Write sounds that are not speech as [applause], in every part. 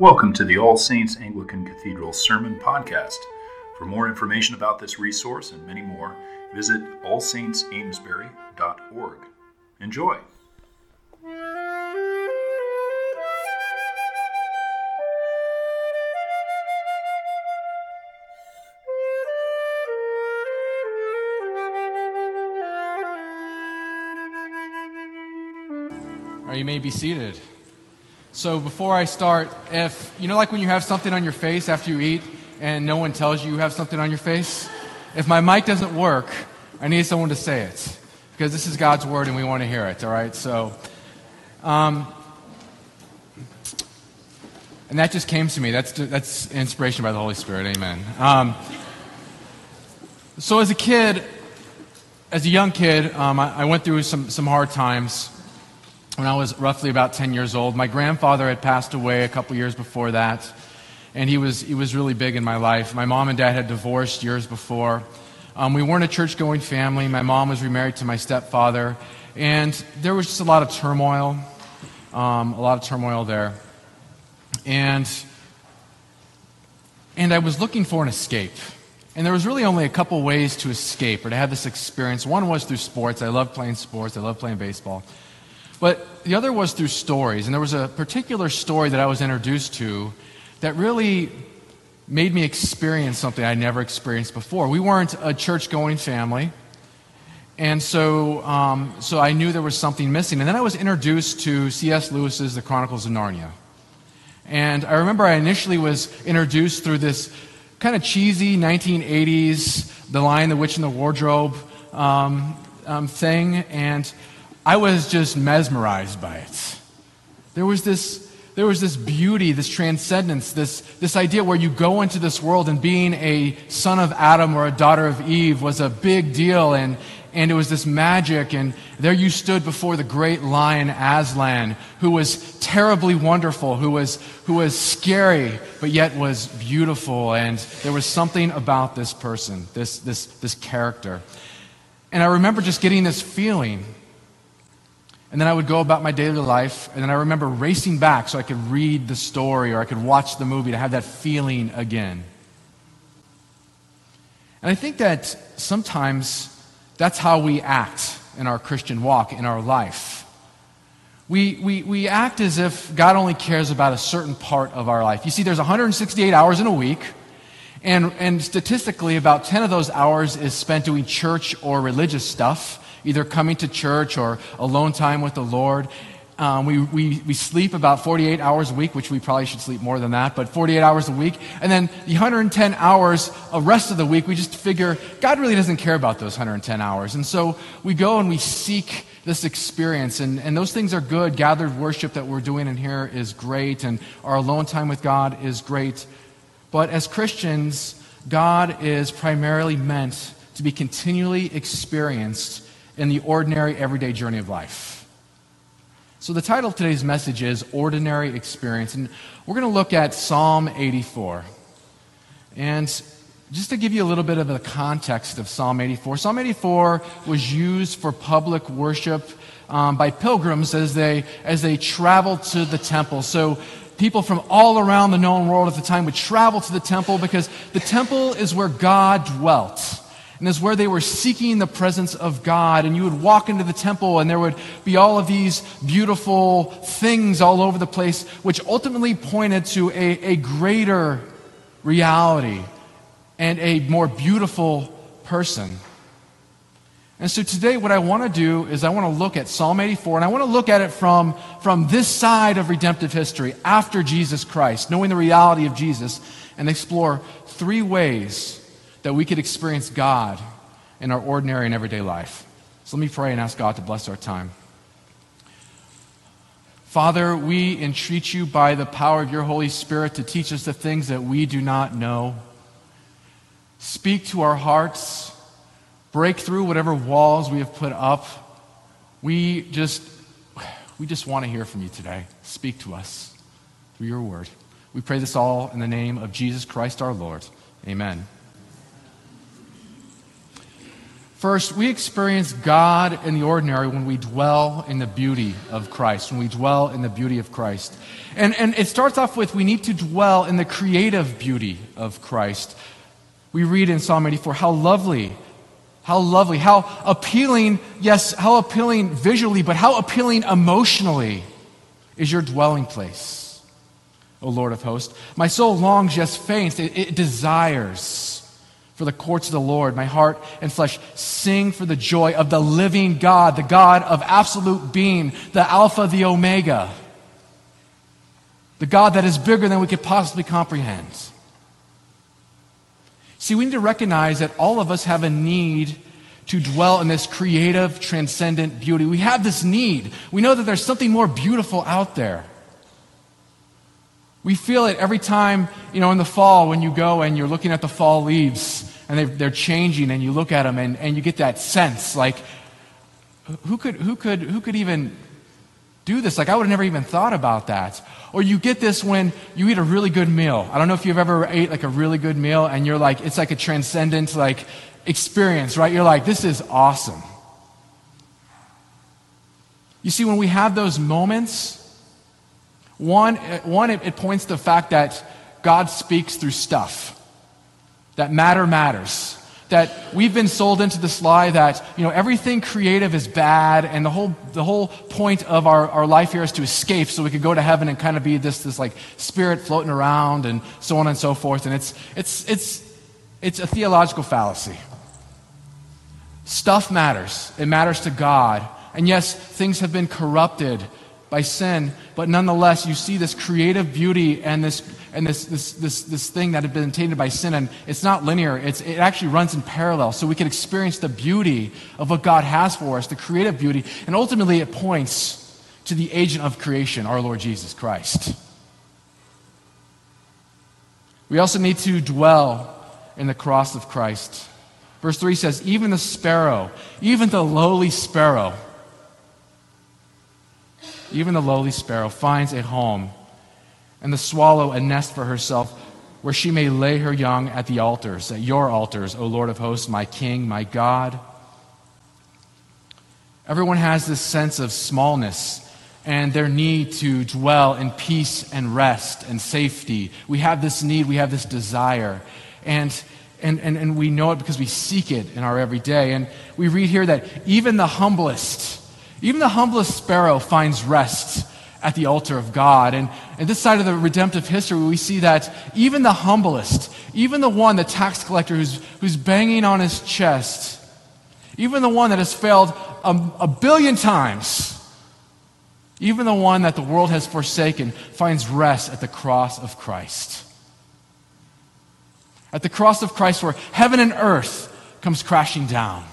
Welcome to the All Saints Anglican Cathedral Sermon Podcast. For more information about this resource and many more, visit allsaintsamesbury.org. Enjoy. Or you may be seated. So before I start, if you know, like when you have something on your face after you eat and no one tells you you have something on your face, if my mic doesn't work, I need someone to say it because this is God's word and we want to hear it. All right, so. Um, and that just came to me. That's, that's inspiration by the Holy Spirit. Amen. Um, so, as a kid, as a young kid, um, I, I went through some, some hard times when I was roughly about 10 years old. My grandfather had passed away a couple years before that, and he was, he was really big in my life. My mom and dad had divorced years before. Um, we weren't a church going family. My mom was remarried to my stepfather, and there was just a lot of turmoil, um, a lot of turmoil there. And, and I was looking for an escape. And there was really only a couple ways to escape or to have this experience. One was through sports. I love playing sports, I love playing baseball. But the other was through stories. And there was a particular story that I was introduced to that really made me experience something I never experienced before. We weren't a church going family. And so, um, so I knew there was something missing. And then I was introduced to C.S. Lewis's The Chronicles of Narnia. And I remember I initially was introduced through this kind of cheesy 1980s The Lion, the Witch, and the Wardrobe um, um, thing. And I was just mesmerized by it. There was this, there was this beauty, this transcendence, this, this idea where you go into this world and being a son of Adam or a daughter of Eve was a big deal. And, and it was this magic. And there you stood before the great lion Aslan, who was terribly wonderful, who was, who was scary, but yet was beautiful. And there was something about this person, this, this, this character. And I remember just getting this feeling and then I would go about my daily life, and then I remember racing back so I could read the story or I could watch the movie to have that feeling again. And I think that sometimes that's how we act in our Christian walk, in our life. We, we, we act as if God only cares about a certain part of our life. You see, there's 168 hours in a week, and, and statistically, about 10 of those hours is spent doing church or religious stuff either coming to church or alone time with the Lord. Um, we, we, we sleep about 48 hours a week, which we probably should sleep more than that, but 48 hours a week. And then the 110 hours, the rest of the week, we just figure God really doesn't care about those 110 hours. And so we go and we seek this experience. And, and those things are good. Gathered worship that we're doing in here is great, and our alone time with God is great. But as Christians, God is primarily meant to be continually experienced in the ordinary, everyday journey of life. So, the title of today's message is Ordinary Experience. And we're going to look at Psalm 84. And just to give you a little bit of the context of Psalm 84, Psalm 84 was used for public worship um, by pilgrims as they, as they traveled to the temple. So, people from all around the known world at the time would travel to the temple because the temple is where God dwelt and where they were seeking the presence of God. And you would walk into the temple, and there would be all of these beautiful things all over the place, which ultimately pointed to a, a greater reality and a more beautiful person. And so today, what I want to do is I want to look at Psalm 84, and I want to look at it from, from this side of redemptive history, after Jesus Christ, knowing the reality of Jesus, and explore three ways that we could experience God in our ordinary and everyday life. So let me pray and ask God to bless our time. Father, we entreat you by the power of your Holy Spirit to teach us the things that we do not know. Speak to our hearts. Break through whatever walls we have put up. We just, we just want to hear from you today. Speak to us through your word. We pray this all in the name of Jesus Christ our Lord. Amen. First, we experience God in the ordinary when we dwell in the beauty of Christ, when we dwell in the beauty of Christ. And, and it starts off with we need to dwell in the creative beauty of Christ. We read in Psalm 84 how lovely, how lovely, how appealing, yes, how appealing visually, but how appealing emotionally is your dwelling place, O Lord of hosts. My soul longs, yes, faints, it, it desires for the courts of the Lord. My heart and flesh sing for the joy of the living God, the God of absolute being, the Alpha, the Omega, the God that is bigger than we could possibly comprehend. See, we need to recognize that all of us have a need to dwell in this creative, transcendent beauty. We have this need. We know that there's something more beautiful out there. We feel it every time, you know, in the fall when you go and you're looking at the fall leaves and they're, changing and you look at them and, and you get that sense like, who could, who, could, who could even do this? Like, I would have never even thought about that. Or you get this when you eat a really good meal. I don't know if you've ever ate like a really good meal and you're like, it's like a transcendent like experience, right? You're like, this is awesome. You see, when we have those moments, one, one it, it points to the fact that God speaks through stuff, that matter matters. That we've been sold into this lie that you know everything creative is bad, and the whole the whole point of our, our life here is to escape, so we could go to heaven and kind of be this this like spirit floating around and so on and so forth. And it's it's it's it's a theological fallacy. Stuff matters. It matters to God. And yes, things have been corrupted by sin, but nonetheless, you see this creative beauty and this and this this this, this thing that had been tainted by sin, and it's not linear. It's, it actually runs in parallel, so we can experience the beauty of what God has for us, the creative beauty, and ultimately it points to the agent of creation, our Lord Jesus Christ. We also need to dwell in the cross of Christ. Verse 3 says, Even the sparrow, even the lowly sparrow, even the lowly sparrow finds a home, and the swallow a nest for herself where she may lay her young at the altars, at your altars, O Lord of hosts, my King, my God. Everyone has this sense of smallness and their need to dwell in peace and rest and safety. We have this need, we have this desire. And, and, and, and we know it because we seek it in our everyday. And we read here that even the humblest, even the humblest sparrow finds rest at the altar of God. And, and this side of the redemptive history, we see that even the humblest, even the one, the tax collector who's, who's banging on his chest, even the one that has failed a, a billion times, even the one that the world has forsaken, finds rest at the cross of Christ. At the cross of Christ, where heaven and earth comes crashing down.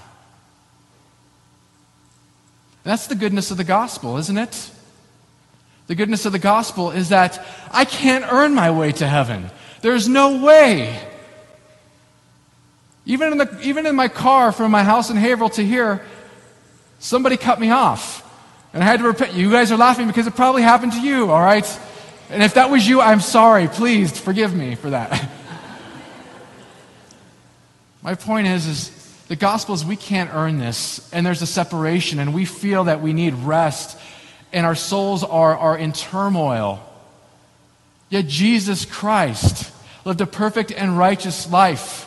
That's the goodness of the gospel, isn't it? The goodness of the gospel is that I can't earn my way to heaven. There's no way. Even in, the, even in my car from my house in Haverhill to here, somebody cut me off. And I had to repent. You guys are laughing because it probably happened to you, all right? And if that was you, I'm sorry. Please forgive me for that. [laughs] my point is, is the gospel is we can't earn this, and there's a separation, and we feel that we need rest, and our souls are, are in turmoil. Yet Jesus Christ lived a perfect and righteous life.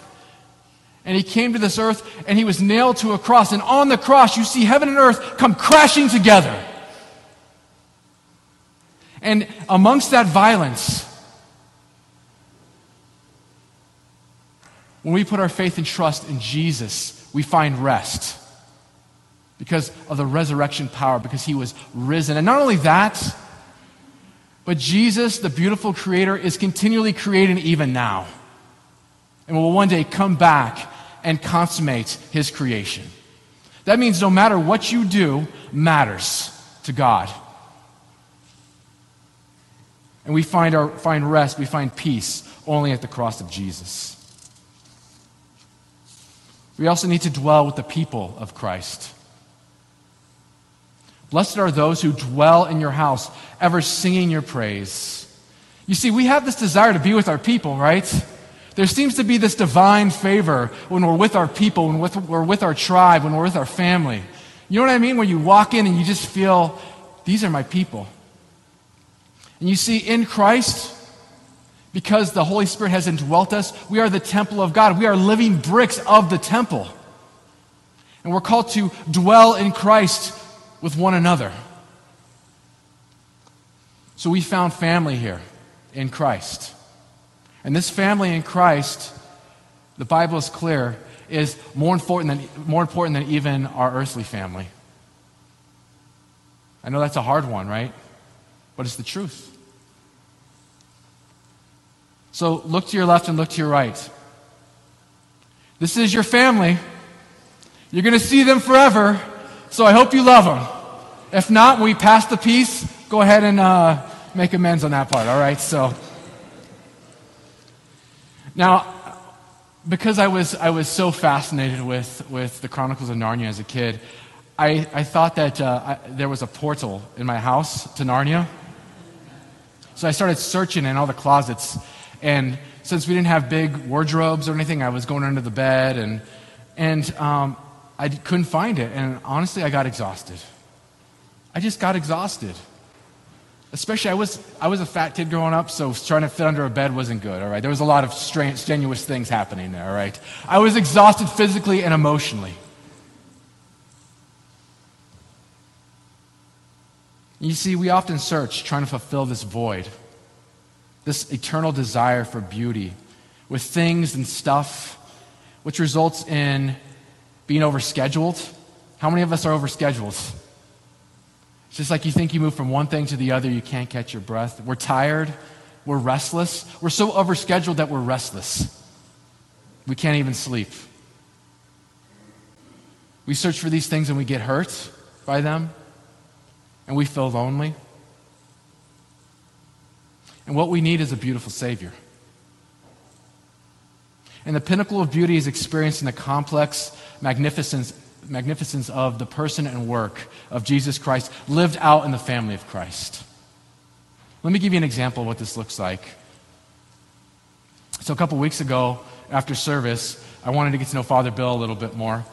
And he came to this earth and he was nailed to a cross. And on the cross, you see heaven and earth come crashing together. And amongst that violence, When we put our faith and trust in Jesus, we find rest because of the resurrection power, because he was risen. And not only that, but Jesus, the beautiful creator, is continually creating even now. And will one day come back and consummate his creation. That means no matter what you do matters to God. And we find, our, find rest, we find peace only at the cross of Jesus. We also need to dwell with the people of Christ. Blessed are those who dwell in your house, ever singing your praise. You see, we have this desire to be with our people, right? There seems to be this divine favor when we're with our people, when we're with our tribe, when we're with our family. You know what I mean? When you walk in and you just feel, these are my people. And you see, in Christ, because the Holy Spirit has indwelt us, we are the temple of God. We are living bricks of the temple. And we're called to dwell in Christ with one another. So we found family here in Christ. And this family in Christ, the Bible is clear, is more important than, more important than even our earthly family. I know that's a hard one, right? But it's the truth. So look to your left and look to your right. This is your family. You're going to see them forever, so I hope you love them. If not, we pass the peace, go ahead and uh, make amends on that part, all right? So, now, because I was, I was so fascinated with, with the Chronicles of Narnia as a kid, I, I thought that uh, I, there was a portal in my house to Narnia. So I started searching in all the closets and since we didn't have big wardrobes or anything, I was going under the bed and, and um, I couldn't find it. And honestly, I got exhausted. I just got exhausted. Especially, I was, I was a fat kid growing up, so trying to fit under a bed wasn't good, all right? There was a lot of strenuous things happening there, all right? I was exhausted physically and emotionally. You see, we often search trying to fulfill this void this eternal desire for beauty with things and stuff, which results in being overscheduled. How many of us are overscheduled? It's just like you think you move from one thing to the other, you can't catch your breath. We're tired, we're restless. We're so overscheduled that we're restless. We can't even sleep. We search for these things and we get hurt by them, and we feel lonely. And what we need is a beautiful Savior. And the pinnacle of beauty is experienced in the complex magnificence, magnificence of the person and work of Jesus Christ lived out in the family of Christ. Let me give you an example of what this looks like. So, a couple weeks ago, after service, I wanted to get to know Father Bill a little bit more.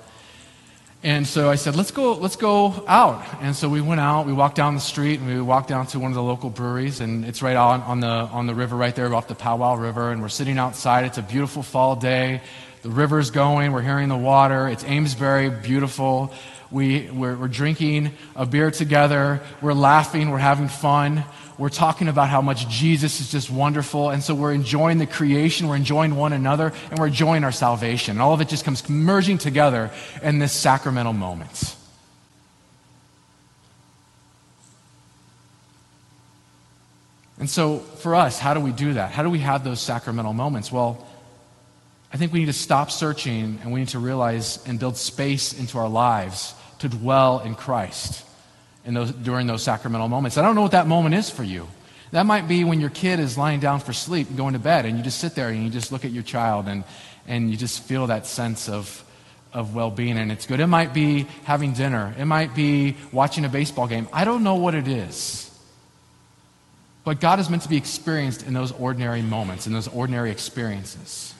And so I said, let's go, let's go out. And so we went out, we walked down the street, and we walked down to one of the local breweries, and it's right on, on, the, on the river right there off the Powwow River, and we're sitting outside. It's a beautiful fall day. The river's going, we're hearing the water. It's Amesbury, beautiful. We, we're, we're drinking a beer together, we're laughing, we're having fun. We're talking about how much Jesus is just wonderful. And so we're enjoying the creation, we're enjoying one another, and we're enjoying our salvation. And all of it just comes merging together in this sacramental moment. And so, for us, how do we do that? How do we have those sacramental moments? Well, I think we need to stop searching and we need to realize and build space into our lives to dwell in Christ in those, during those sacramental moments. I don't know what that moment is for you. That might be when your kid is lying down for sleep going to bed, and you just sit there and you just look at your child and, and you just feel that sense of, of well being, and it's good. It might be having dinner, it might be watching a baseball game. I don't know what it is. But God is meant to be experienced in those ordinary moments, in those ordinary experiences.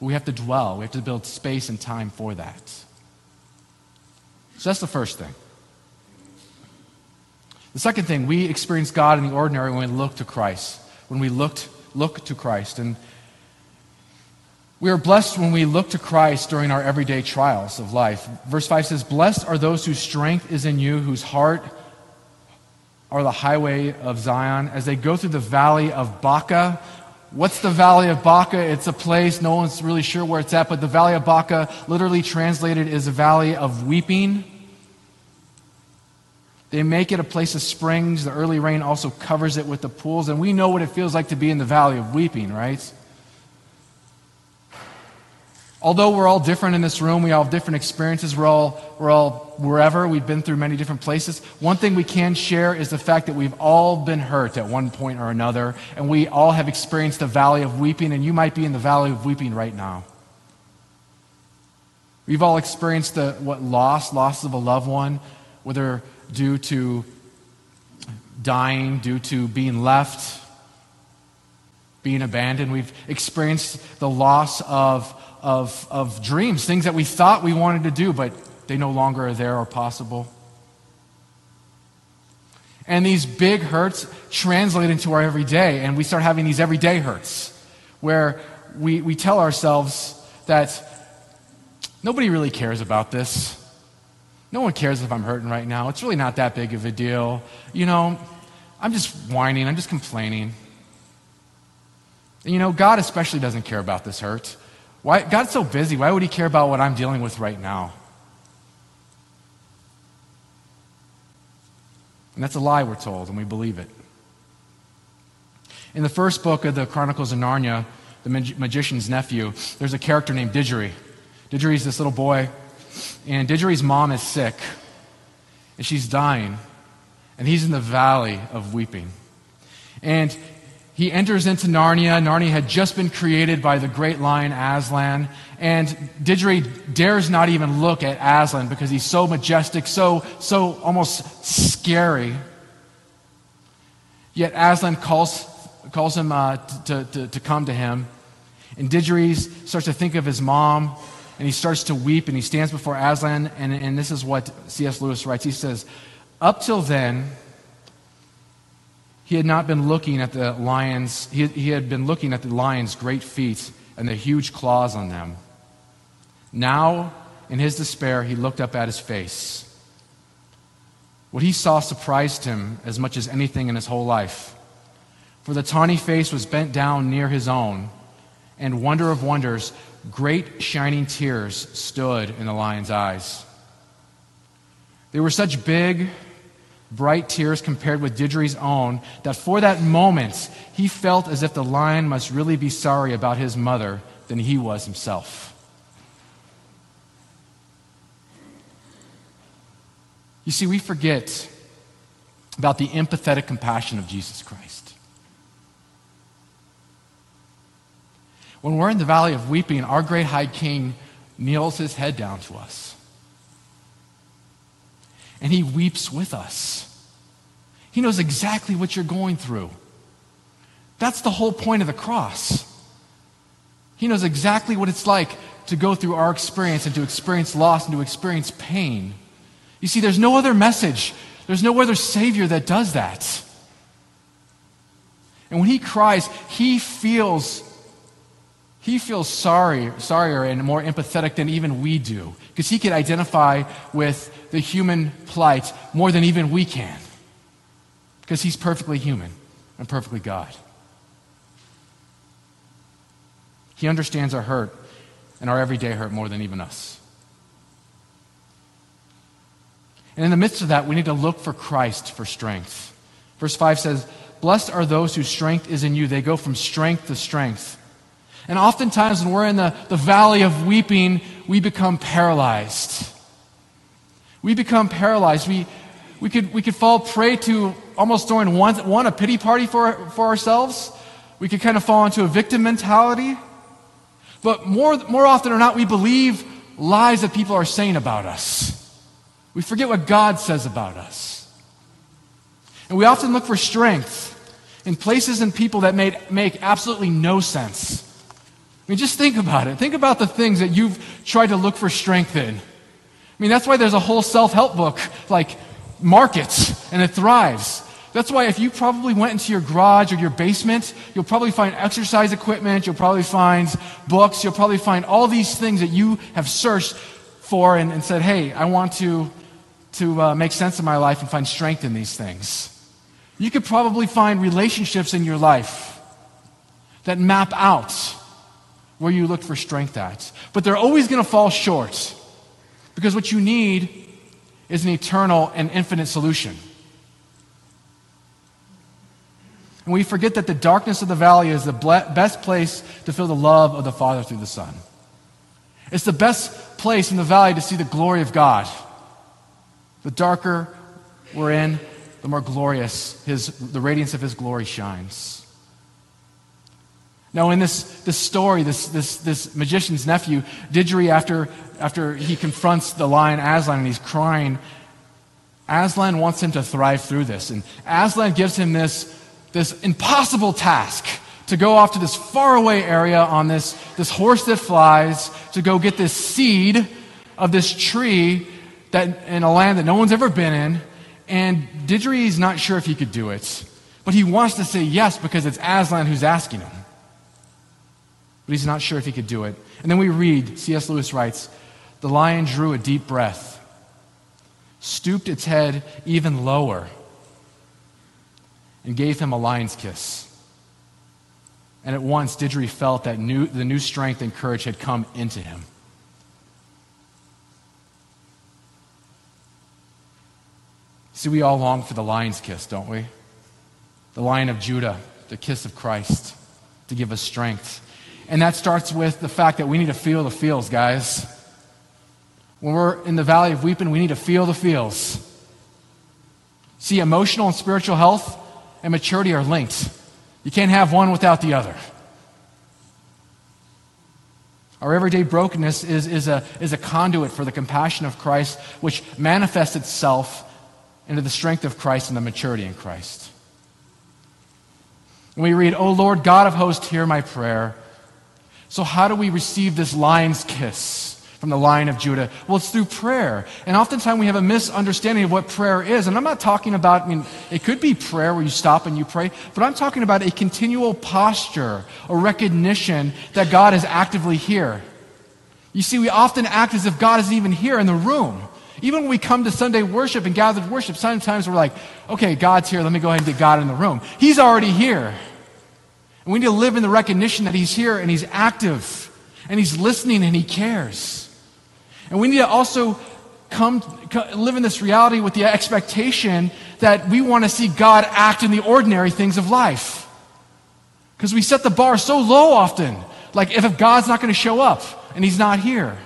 We have to dwell, we have to build space and time for that. So that's the first thing. The second thing, we experience God in the ordinary when we look to Christ, when we looked, look to Christ. And we are blessed when we look to Christ during our everyday trials of life. Verse 5 says, Blessed are those whose strength is in you, whose heart are the highway of Zion. As they go through the valley of Baca, What's the Valley of Baca? It's a place, no one's really sure where it's at, but the Valley of Baca, literally translated, is a valley of weeping. They make it a place of springs. The early rain also covers it with the pools. And we know what it feels like to be in the valley of weeping, right? Although we're all different in this room, we all have different experiences, we're all, we're all wherever, we've been through many different places. One thing we can share is the fact that we've all been hurt at one point or another, and we all have experienced the valley of weeping, and you might be in the valley of weeping right now. We've all experienced the what loss, loss of a loved one, whether due to dying, due to being left, being abandoned. We've experienced the loss of, of, of dreams, things that we thought we wanted to do, but they no longer are there or possible. And these big hurts translate into our everyday, and we start having these everyday hurts where we, we tell ourselves that nobody really cares about this. No one cares if I'm hurting right now. It's really not that big of a deal. You know, I'm just whining, I'm just complaining. And you know, God especially doesn't care about this hurt. Why, God's so busy. Why would He care about what I'm dealing with right now? And that's a lie, we're told, and we believe it. In the first book of the Chronicles of Narnia, the mag- magician's nephew, there's a character named Digory. Digory is this little boy, and Digory's mom is sick, and she's dying, and he's in the valley of weeping. And he enters into Narnia. Narnia had just been created by the great lion Aslan. And Digory dares not even look at Aslan because he's so majestic, so, so almost scary. Yet Aslan calls, calls him uh, to, to, to come to him. And Digory starts to think of his mom, and he starts to weep, and he stands before Aslan. And, and this is what C.S. Lewis writes. He says, Up till then, he had not been looking at the lions, he, he had been looking at the lion's great feet and the huge claws on them. Now, in his despair, he looked up at his face. What he saw surprised him as much as anything in his whole life. For the tawny face was bent down near his own, and wonder of wonders, great shining tears stood in the lion's eyes. They were such big, bright tears compared with Digory's own, that for that moment he felt as if the lion must really be sorry about his mother than he was himself. You see, we forget about the empathetic compassion of Jesus Christ. When we're in the valley of weeping, our great high king kneels his head down to us and He weeps with us. He knows exactly what you're going through. That's the whole point of the cross. He knows exactly what it's like to go through our experience and to experience loss and to experience pain. You see, there's no other message, there's no other Savior that does that. And when He cries, He feels he feels sorry, sorrier and more empathetic than even we do because he can identify with the human plight more than even we can because he's perfectly human and perfectly God. He understands our hurt and our everyday hurt more than even us. And in the midst of that, we need to look for Christ for strength. Verse 5 says, Blessed are those whose strength is in you. They go from strength to strength. And oftentimes, when we're in the, the valley of weeping, we become paralyzed. We become paralyzed. We, we, could, we could fall prey to almost throwing one, one a pity party for, for ourselves. We could kind of fall into a victim mentality. But more, more often than not, we believe lies that people are saying about us. We forget what God says about us. And we often look for strength in places and people that made, make absolutely no sense. I mean, just think about it. Think about the things that you've tried to look for strength in. I mean, that's why there's a whole self help book like Markets, and it thrives. That's why if you probably went into your garage or your basement, you'll probably find exercise equipment, you'll probably find books, you'll probably find all these things that you have searched for and, and said, hey, I want to, to uh, make sense of my life and find strength in these things. You could probably find relationships in your life that map out where you look for strength at. But they're always going to fall short because what you need is an eternal and infinite solution. And we forget that the darkness of the valley is the best place to feel the love of the Father through the Son. It's the best place in the valley to see the glory of God. The darker we're in, the more glorious his, the radiance of His glory shines. Now, in this, this story, this, this, this magician's nephew, Digory, after, after he confronts the lion Aslan and he's crying, Aslan wants him to thrive through this. And Aslan gives him this, this impossible task to go off to this faraway area on this, this horse that flies to go get this seed of this tree that, in a land that no one's ever been in. And Digory is not sure if he could do it, but he wants to say yes because it's Aslan who's asking him. But he's not sure if he could do it. And then we read, C.S. Lewis writes, the lion drew a deep breath, stooped its head even lower, and gave him a lion's kiss. And at once, Digory felt that new, the new strength and courage had come into him. See, we all long for the lion's kiss, don't we? The lion of Judah, the kiss of Christ to give us strength. And that starts with the fact that we need to feel the feels, guys. When we're in the valley of weeping, we need to feel the feels. See, emotional and spiritual health and maturity are linked. You can't have one without the other. Our everyday brokenness is, is, a, is a conduit for the compassion of Christ, which manifests itself into the strength of Christ and the maturity in Christ. We read, O Lord God of hosts, hear my prayer. So, how do we receive this lion's kiss? from the Lion of Judah? Well, it's through prayer. And oftentimes we have a misunderstanding of what prayer is. And I'm not talking about, I mean, it could be prayer where you stop and you pray, but I'm talking about a continual posture, a recognition that God is actively here. You see, we often act as if God isn't even here in the room. Even when we come to Sunday worship and gathered worship, sometimes we're like, okay, God's here. Let me go ahead and get God in the room. He's already here. And we need to live in the recognition that He's here and He's active and He's listening and He cares. And we need to also come, live in this reality with the expectation that we want to see God act in the ordinary things of life. Because we set the bar so low often. Like, if God's not going to show up and He's not here.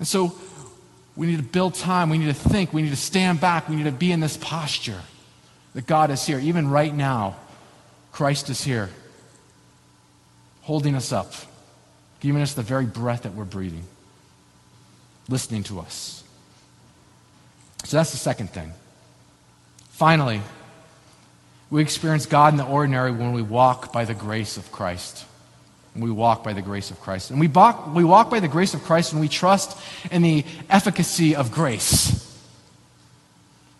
And so, we need to build time. We need to think. We need to stand back. We need to be in this posture that God is here. Even right now, Christ is here, holding us up giving us the very breath that we're breathing, listening to us. So that's the second thing. Finally, we experience God in the ordinary when we walk by the grace of Christ. We walk by the grace of Christ. And we walk, we walk by the grace of Christ when we trust in the efficacy of grace.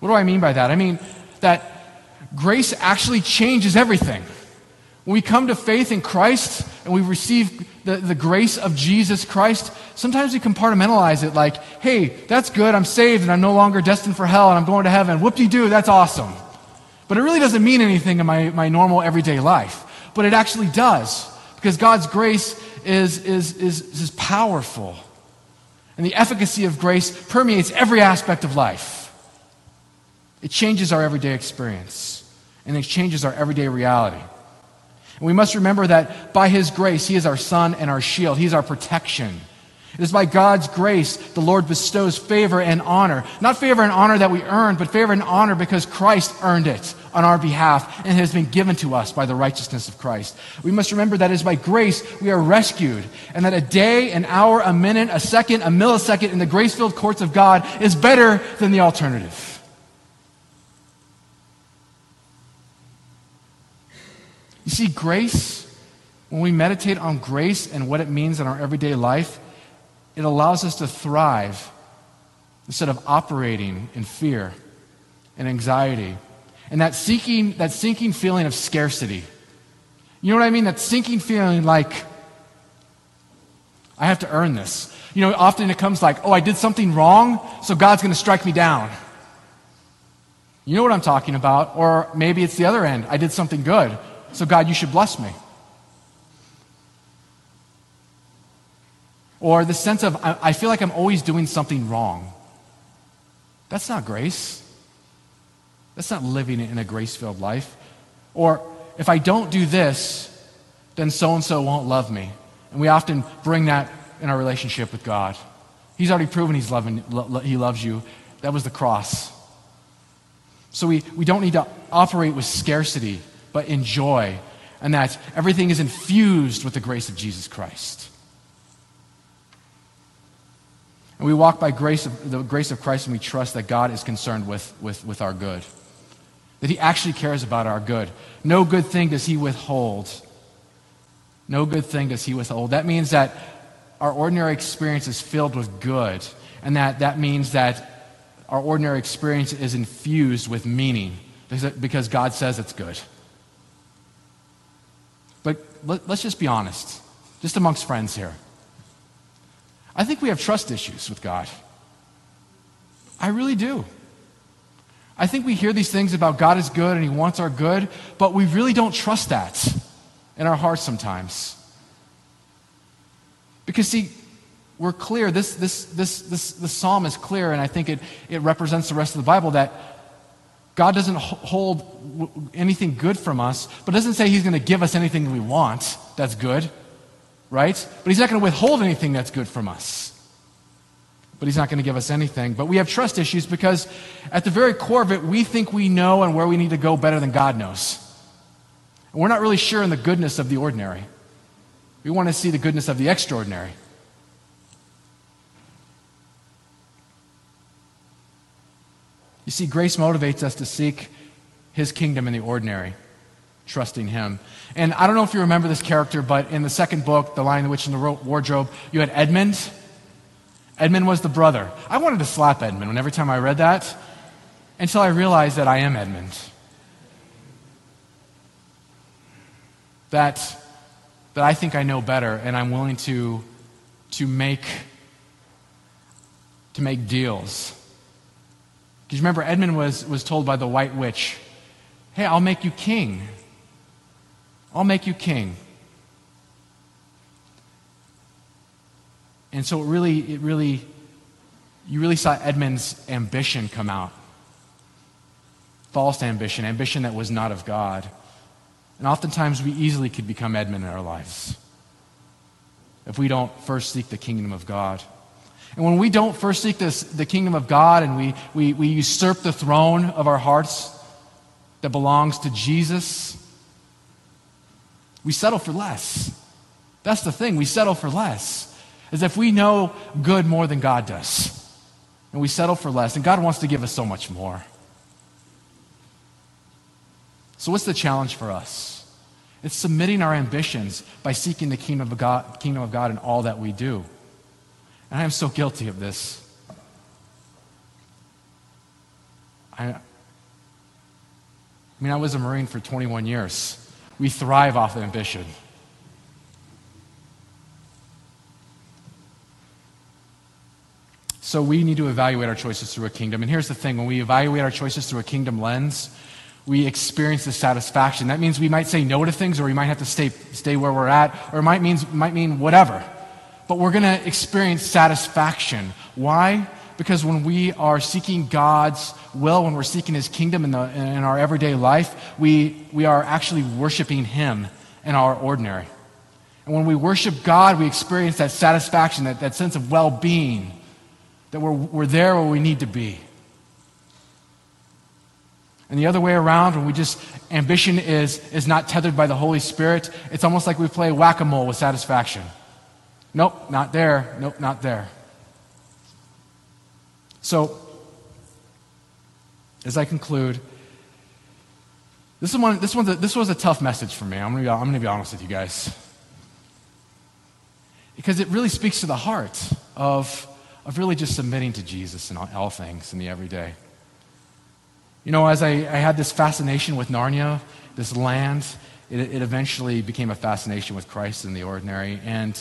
What do I mean by that? I mean that grace actually changes everything. When we come to faith in Christ and we receive the, the grace of Jesus Christ, sometimes we compartmentalize it like, hey, that's good, I'm saved and I'm no longer destined for hell and I'm going to heaven. Whoop de doo, that's awesome. But it really doesn't mean anything in my, my normal everyday life. But it actually does, because God's grace is, is, is, is powerful. And the efficacy of grace permeates every aspect of life. It changes our everyday experience, and it changes our everyday reality. And we must remember that by His grace, He is our sun and our shield. He's our protection. It is by God's grace the Lord bestows favor and honor. Not favor and honor that we earn, but favor and honor because Christ earned it on our behalf and has been given to us by the righteousness of Christ. We must remember that it is by grace we are rescued, and that a day, an hour, a minute, a second, a millisecond in the grace filled courts of God is better than the alternative. You see, grace, when we meditate on grace and what it means in our everyday life, it allows us to thrive instead of operating in fear and anxiety and that seeking, that sinking feeling of scarcity. You know what I mean? That sinking feeling like, I have to earn this. You know, often it comes like, oh, I did something wrong, so God's going to strike me down. You know what I'm talking about. Or maybe it's the other end. I did something good, so, God, you should bless me. Or the sense of, I, I feel like I'm always doing something wrong. That's not grace. That's not living in a grace filled life. Or if I don't do this, then so and so won't love me. And we often bring that in our relationship with God. He's already proven he's loving, lo- he loves you. That was the cross. So we, we don't need to operate with scarcity but in joy, and that everything is infused with the grace of Jesus Christ. And we walk by grace of, the grace of Christ and we trust that God is concerned with, with, with our good. that He actually cares about our good. No good thing does He withhold. No good thing does He withhold. That means that our ordinary experience is filled with good, and that, that means that our ordinary experience is infused with meaning because God says it's good. But let, us just be honest, just amongst friends here. I think we have trust issues with God. I really do. I think we hear these things about God is good and He wants our good, but we really don't trust that in our hearts sometimes. Because, see, we're clear, this, this, this, this, this psalm is clear, and I think it, it represents the rest of the Bible that God doesn't hold anything good from us, but doesn't say He's going to give us anything we want that's good, right? But He's not going to withhold anything that's good from us. But He's not going to give us anything. But we have trust issues because at the very core of it, we think we know and where we need to go better than God knows. And we're not really sure in the goodness of the ordinary. We want to see the goodness of the extraordinary. You see, grace motivates us to seek his kingdom in the ordinary, trusting him. And I don't know if you remember this character, but in the second book, The Lion, the Witch, and the Wardrobe, you had Edmund. Edmund was the brother. I wanted to slap Edmund every time I read that until I realized that I am Edmund. That, that I think I know better and I'm willing to, to, make, to make deals because remember, Edmund was, was told by the white witch, Hey, I'll make you king. I'll make you king. And so it really, it really, you really saw Edmund's ambition come out. False ambition, ambition that was not of God. And oftentimes we easily could become Edmund in our lives if we don't first seek the kingdom of God. And when we don't first seek this, the kingdom of God and we, we, we usurp the throne of our hearts that belongs to Jesus, we settle for less. That's the thing. We settle for less. As if we know good more than God does. And we settle for less. And God wants to give us so much more. So, what's the challenge for us? It's submitting our ambitions by seeking the kingdom of God, kingdom of God in all that we do. And I am so guilty of this. I, I mean, I was a Marine for 21 years. We thrive off of ambition. So we need to evaluate our choices through a kingdom. And here's the thing when we evaluate our choices through a kingdom lens, we experience the satisfaction. That means we might say no to things or we might have to stay, stay where we're at, or it might, means, might mean whatever but we're going to experience satisfaction. Why? Because when we are seeking God's will, when we're seeking His kingdom in, the, in our everyday life, we, we are actually worshiping Him in our ordinary. And when we worship God, we experience that satisfaction, that, that sense of well being, that we're, we're there where we need to be. And the other way around, when we just, ambition is, is not tethered by the Holy Spirit, it's almost like we play whack a mole with satisfaction. Nope, not there. Nope, not there. So, as I conclude, this, is one, this, one's a, this was a tough message for me. I'm going I'm to be honest with you guys. Because it really speaks to the heart of, of really just submitting to Jesus in all, all things in the everyday. You know, as I, I, had this fascination with Narnia, this land, it, it eventually became a fascination with Christ in the ordinary. And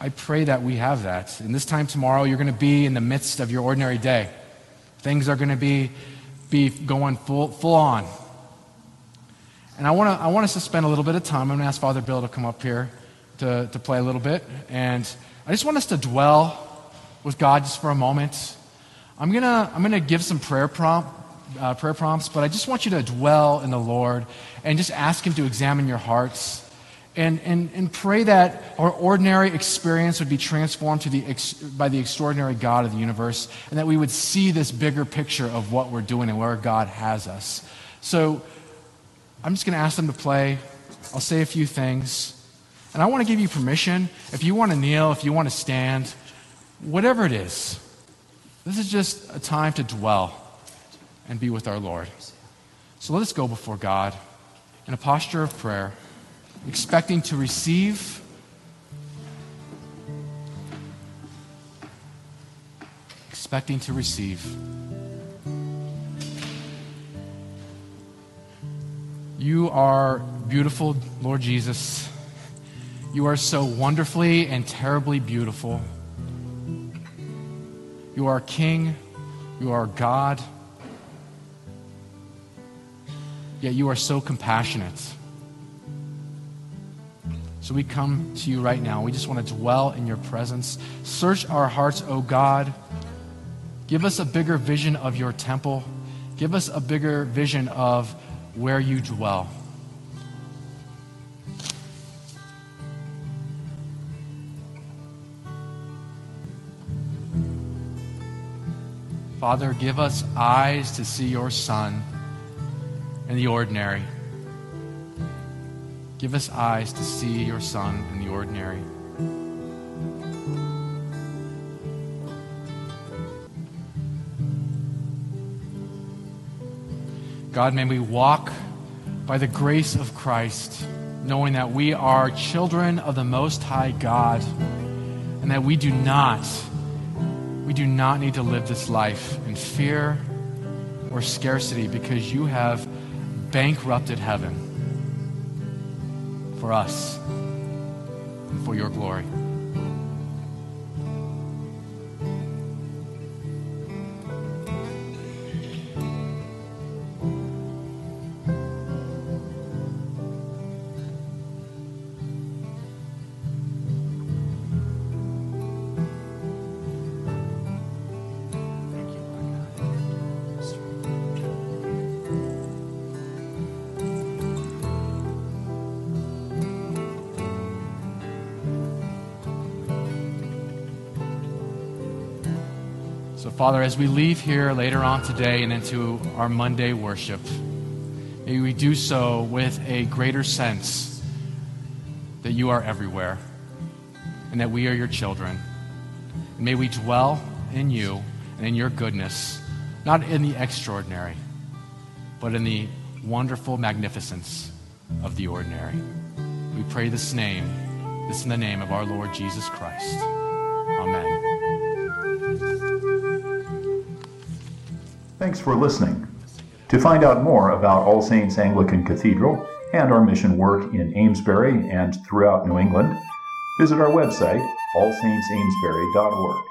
I pray that we have that. And this time tomorrow, you're going to be in the midst of your ordinary day. Things are going to be, be going full, full on. And I want, to, I want us to spend a little bit of time. I'm going to ask Father Bill to come up here to, to play a little bit. And I just want us to dwell with God just for a moment. I'm going to, I'm to give some prayer, prompt, uh, prayer prompts, but I just want you to dwell in the Lord and just ask Him to examine your hearts and, and, and pray that our ordinary experience would be transformed to the ex, by the extraordinary God of the universe, and that we would see this bigger picture of what we're doing and where God has us. So I'm just going to ask them to play. I'll say a few things. And I want to give you permission. If you want to kneel, if you want to stand, whatever it is, this is just a time to dwell and be with our Lord. So let us go before God in a posture of prayer, expecting to receive. Expecting to receive. You are beautiful, Lord Jesus. You are so wonderfully and terribly beautiful. You are King. You are God. Yet you are so compassionate. So we come to you right now. We just want to dwell in your presence. Search our hearts, O God. Give us a bigger vision of your temple. Give us a bigger vision of where you dwell. Father, give us eyes to see your Son in the ordinary. Give us eyes to see your Son in the ordinary. God, may we walk by the grace of Christ, knowing that we are children of the Most High God and that we do not we do not need to live this life in fear or scarcity because you have bankrupted heaven for us and for your glory. Father, as we leave here later on today and into our Monday worship, may we do so with a greater sense that you are everywhere and that we are your children. And may we dwell in you and in your goodness, not in the extraordinary, but in the wonderful magnificence of the ordinary. We pray this name, this in the name of our Lord Jesus Christ. Amen. Thanks for listening. To find out more about All Saints Anglican Cathedral and our mission work in Amesbury and throughout New England, visit our website, allsaintsamesbury.org.